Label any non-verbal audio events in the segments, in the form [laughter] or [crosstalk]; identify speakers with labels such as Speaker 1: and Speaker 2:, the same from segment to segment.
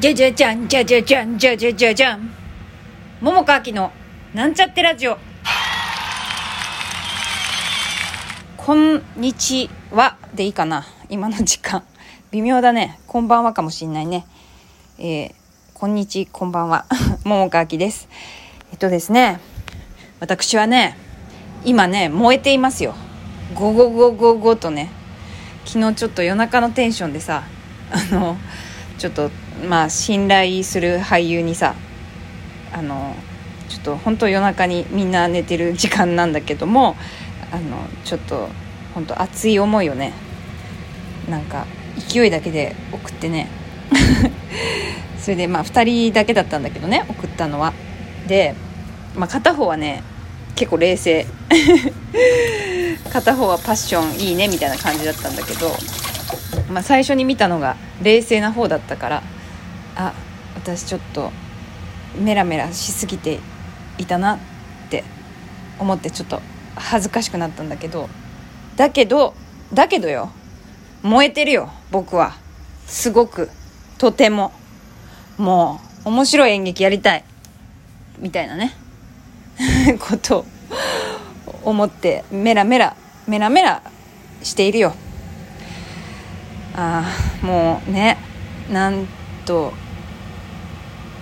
Speaker 1: じゃじゃじゃんじゃじゃじゃんじゃじゃじゃじゃん。桃川きのなんちゃってラジオ。こんにちはでいいかな。今の時間。微妙だね。こんばんはかもしんないね。えー、こんにちこんばんは。[laughs] 桃川きです。えっとですね。私はね今ね燃えていますよ。ゴゴゴゴゴとね。昨日ちょっと夜中のテンションでさあのちょっとまあ信頼する俳優にさあのちょっと本当夜中にみんな寝てる時間なんだけどもあのちょっと本当熱い思いをねなんか勢いだけで送ってね。[laughs] それでまあ2人だけだったんだけどね送ったのは。で、まあ、片方はね結構冷静。[laughs] 片方はパッションいいねみたいな感じだったんだけど、まあ、最初に見たのが冷静な方だったからあ私ちょっとメラメラしすぎていたなって思ってちょっと恥ずかしくなったんだけどだけどだけどよ燃えてるよ僕は。すごくとても。もう面白い演劇やりたい。みたいなね。[laughs] ことを思ってメラメラメラメラしているよ。ああもうねなんと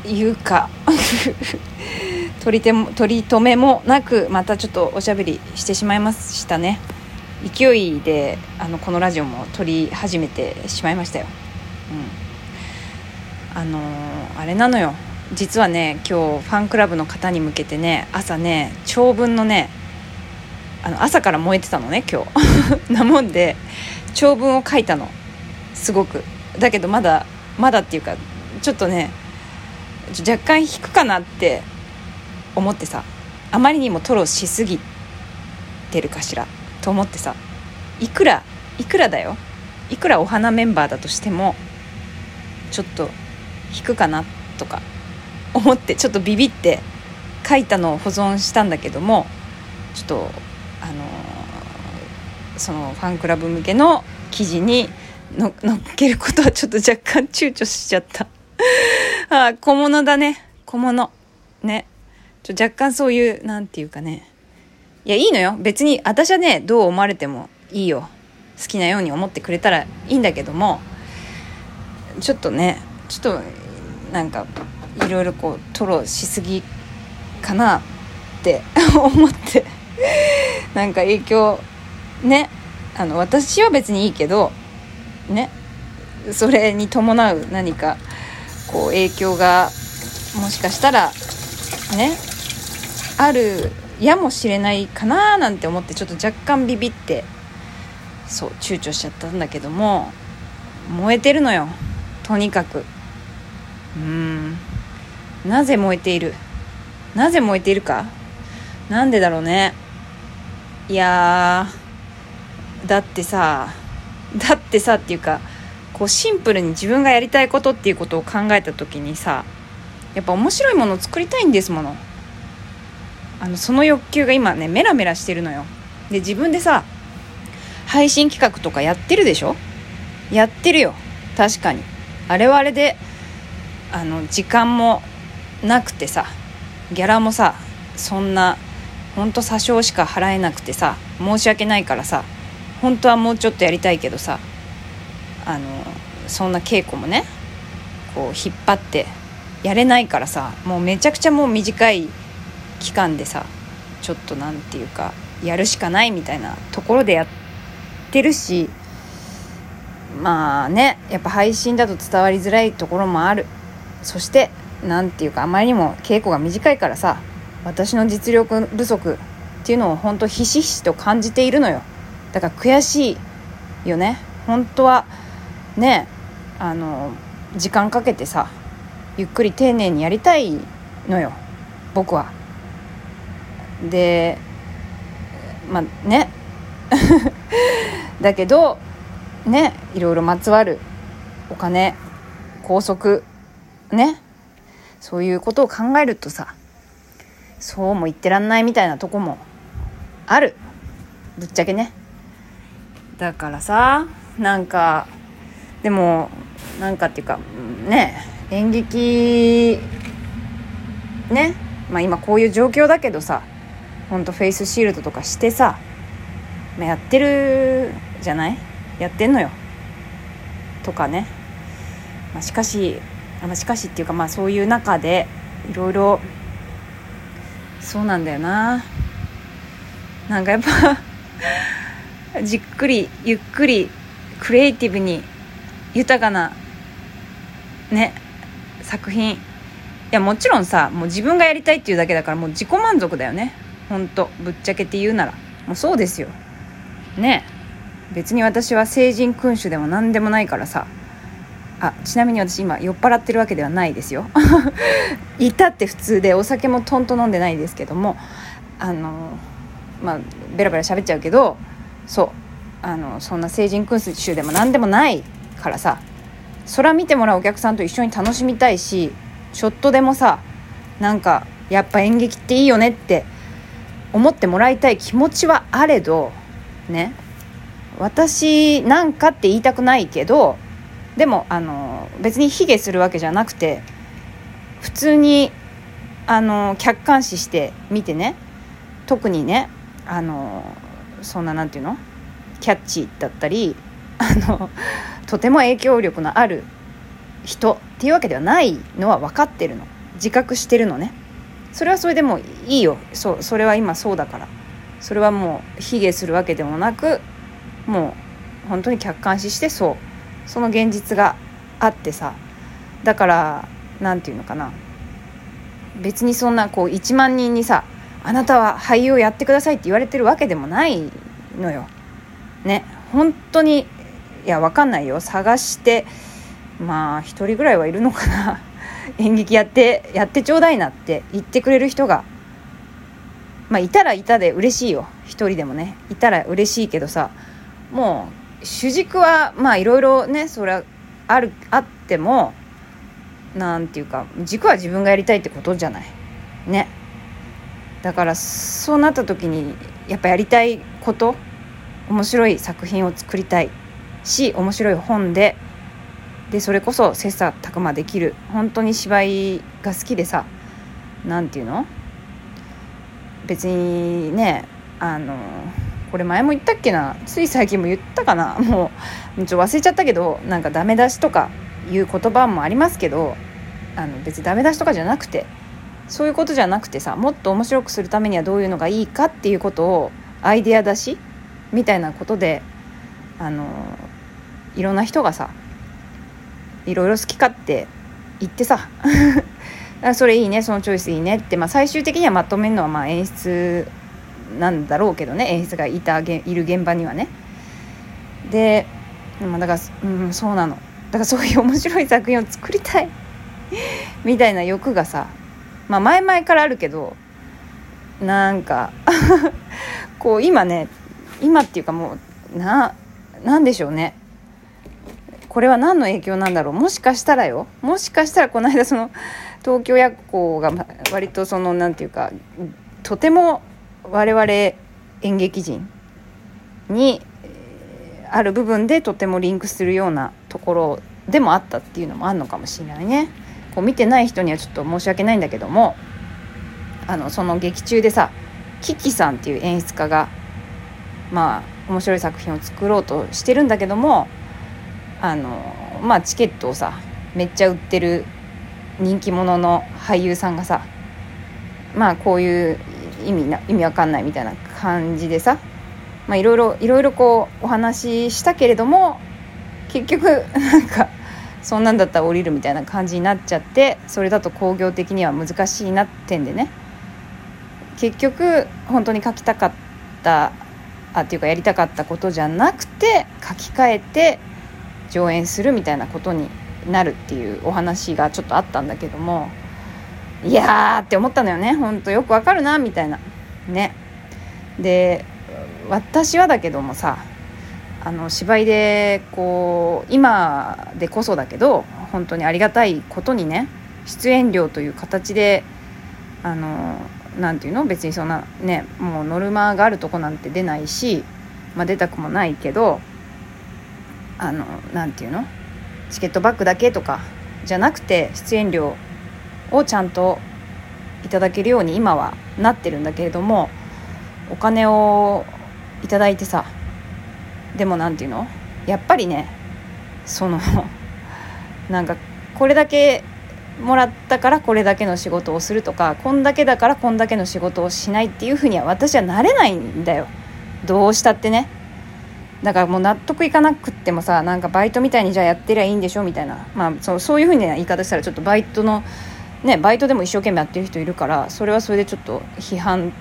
Speaker 1: いうか [laughs] 取り手も取り留めもなくまたちょっとおしゃべりしてしまいましたね。勢いであのこのラジオも撮り始めてしまいましたよ、うん、あの、あれなのよ。実はね今日ファンクラブの方に向けてね朝ね長文のねあの朝から燃えてたのね今日。[laughs] なもんで長文を書いたの。すごく。だけどまだまだっていうかちょっとね若干引くかなって思ってさあまりにもトロしすぎてるかしらと思ってさいくらいくらだよ。いくらお花メンバーだとしてもちょっと引くかなとか思ってちょっとビビって書いたのを保存したんだけどもちょっとあのー、そのファンクラブ向けの記事にの乗っけることはちょっと若干躊躇しちゃった。あ小物だね。小物。ね。ちょ若干そういうなんていうかね。いやいいのよ。別に私はねどう思われてもいいよ。好きなように思ってくれたらいいんだけども。ちょっとねちょっとなんかいろいろこう吐露しすぎかなって [laughs] 思って。なんか影響ね。あの私は別にいいけどね。それに伴う何かこう影響がもしかしたらね。あるやもしれないかななんて思ってちょっと若干ビビってそう躊躇しちゃったんだけども燃えてるのよ。とにかく。うん。なぜ燃えている？なぜ燃えているか？なんでだろうね。いやだってさだってさっていうかこうシンプルに自分がやりたいことっていうことを考えた時にさやっぱ面白いものを作りたいんですもの。あのその欲求が今ねメラメラしてるのよ。で自分でさ配信企画とかやってるでしょ？やってるよ。確かに。あれはあれであの時間もなくてさギャラもさそんなほんと詐称しか払えなくてさ申し訳ないからさ本当はもうちょっとやりたいけどさあのそんな稽古もねこう引っ張ってやれないからさもうめちゃくちゃもう短い期間でさちょっと何て言うかやるしかないみたいなところでやってるしまあねやっぱ配信だと伝わりづらいところもある。そして何て言うかあまりにも稽古が短いからさ私の実力不足っていうのを本当ひしひしと感じているのよ。だから悔しいよね。本当はねあの時間かけてさゆっくり丁寧にやりたいのよ。僕は。でまあね。[laughs] だけどねいろいろまつわる。お金拘束ね。そういうことを考えるとさそうも言ってらんないみたいなとこもある。ぶっちゃけね。だからさなんかでもなんかっていうかね演劇ねまあ今こういう状況だけどさほんとフェイスシールドとかしてさ、まあ、やってるじゃない？やってんのよ。とかね、まあ、しかし、まあ、しかしっていうかまあそういう中でいろいろそうなんだよな。なんかやっぱじっくりゆっくりクリエイティブに豊かなね作品。いやもちろんさもう自分がやりたいっていうだけだからもう自己満足だよね。ほんと。ぶっちゃけて言うなら。もうそうですよ。ね。別に私は成人君主でも何でもないからさ。あちなみに私今酔っ払ってるわけではないですよ。[laughs] いたって普通でお酒もとんと飲んでないですけども。あのまあベラベラ喋っちゃうけど。そう。あのそんな成人君主でも何でもないからさそら見てもらうお客さんと一緒に楽しみたいしちょっとでもさなんかやっぱ演劇っていいよねって思ってもらいたい気持ちはあれどね。私なんかって言いたくないけどでもあの別に卑下するわけじゃなくて普通にあの客観視して見てね。特にねあのそんななんていうの？キャッチだったりあのとても影響力のある人っていうわけではないのは分かってるの。自覚してるのね。それはそれでもいいよ。そそれは今そうだから。それはもう卑下するわけでもなくもう本当に客観視してそう。その現実があってさ。だから何て言うのかな。別にそんなこう1万人にさあなたは俳優をやってくださいって言われてるわけでもないのよ。ね。本当にいや分かんないよ。探してまあ1人ぐらいはいるのかな。[laughs] 演劇やってやってちょうだいなって言ってくれる人がまあいたらいたで嬉しいよ。1人でもね。いたら嬉しいけどさもう主軸はまあいろいろねそれはあるあってもなんていうか軸は自分がやりたいってことじゃない。ね。だからそうなった時にやっぱやりたいこと面白い作品を作りたいし面白い本ででそれこそ切磋琢磨できる本当に芝居が好きでさ何て言うの？別にねあのこれ前も言ったっけな？つい最近も言ったかな？[laughs] もうちょ忘れちゃったけどなんかダメ出しとかいう言葉もありますけどあの別にダメ出しとかじゃなくてそういうことじゃなくてさもっと面白くするためにはどういうのがいいかっていうことをアイデア出しみたいなことであのいろんな人がさいろいろ好き勝手言ってさ [laughs] それいいねそのチョイスいいねって、まあ、最終的にはまとめるのはまあ演出なんだろうけどね演出がいたいる現場にはね。で、まあ、だから、うん、そうなの。だからそういう面白い作品を作りたいみたいな欲がさまあ前々からあるけどなんか [laughs] こう今ね今っていうかもうななんでしょうね。これは何の影響なんだろう。もしかしたらよ。もしかしたらこの間その東京夜行が割とその何て言うかとても我々演劇人にある部分でとてもリンクするようなところでもあったっていうのもあるのかもしれないね。こう見てない人にはちょっと申し訳ないんだけどもあのその劇中でさキキさんっていう演出家がまあ面白い作品を作ろうとしてるんだけどもあのまあチケットをさめっちゃ売ってる人気者の俳優さんがさまあこういう意味な意味わかんないみたいな感じでさまあいろいろいろいろこうお話ししたけれども結局なんかそんなんだったら降りるみたいな感じになっちゃってそれだと工業的には難しいなってんでね。結局本当に書きたかったあっていうかやりたかったことじゃなくて書き換えて上演するみたいなことになるっていうお話がちょっとあったんだけどもいやーって思ったのよね。ほんとよくわかるなみたいな。ね。で私はだけどもさあの芝居でこう今でこそだけど本当にありがたいことにね出演料という形であのなていうの別にそんなねもうノルマがあるとこなんて出ないし、まあ、出たくもないけどあのなていうのチケットバックだけとかじゃなくて出演料をちゃんといただけるように今はなってるんだけれどもお金をいただいてさでも何て言うの？やっぱりねその [laughs] なんかこれだけもらったからこれだけの仕事をするとかこんだけだからこんだけの仕事をしないっていうふうには私はなれないんだよ。どうしたってね。だからもう納得いかなくってもさなんかバイトみたいにじゃあやってりゃいいんでしょ？みたいな。まあそうそういうふうな言い方したらちょっとバイトのねバイトでも一生懸命やってる人いるからそれはそれでちょっと批判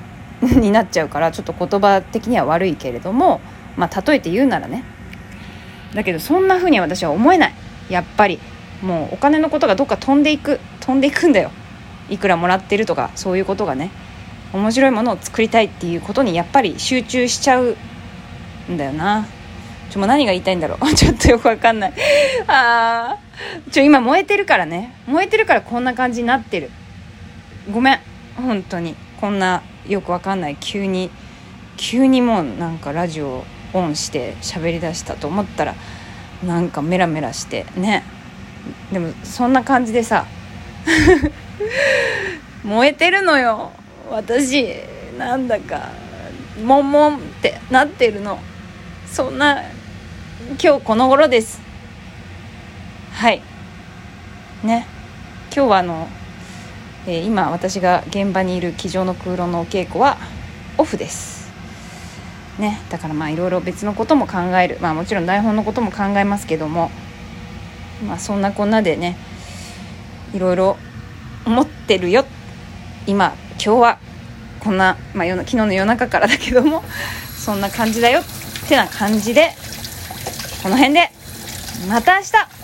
Speaker 1: になっちゃうからちょっと言葉的には悪いけれどもまあ例えて言うならね。だけどそんなふうには私は思えない。やっぱり。もうお金のことがどっか飛んでいく。飛んでいくんだよ。いくらもらってるとかそういうことがね。面白いものを作りたいっていうことにやっぱり集中しちゃうんだよな。ちょもう何が言いたいんだろう。[laughs] ちょっとよくわかんない。あー。ちょ今燃えてるからね。燃えてるからこんな感じになってる。ごめん。本当に。こんなよくわかんない。急に急にもうなんかラジオオンして喋りだしたと思ったらなんかメラメラしてね。でもそんな感じでさ [laughs] 燃えてるのよ。私なんだかもんもんってなってるの。そんな今日この頃です。はい。ね。今日はあの、えー、今私が現場にいる机上の空論のお稽古はオフです。ねだからまあいろいろ別のことも考えるまあもちろん台本のことも考えますけどもまあそんなこんなでねいろいろ思ってるよ。今今日はこんな、まあ、昨日の夜中からだけどもそんな感じだよってな感じでこの辺でまた明日。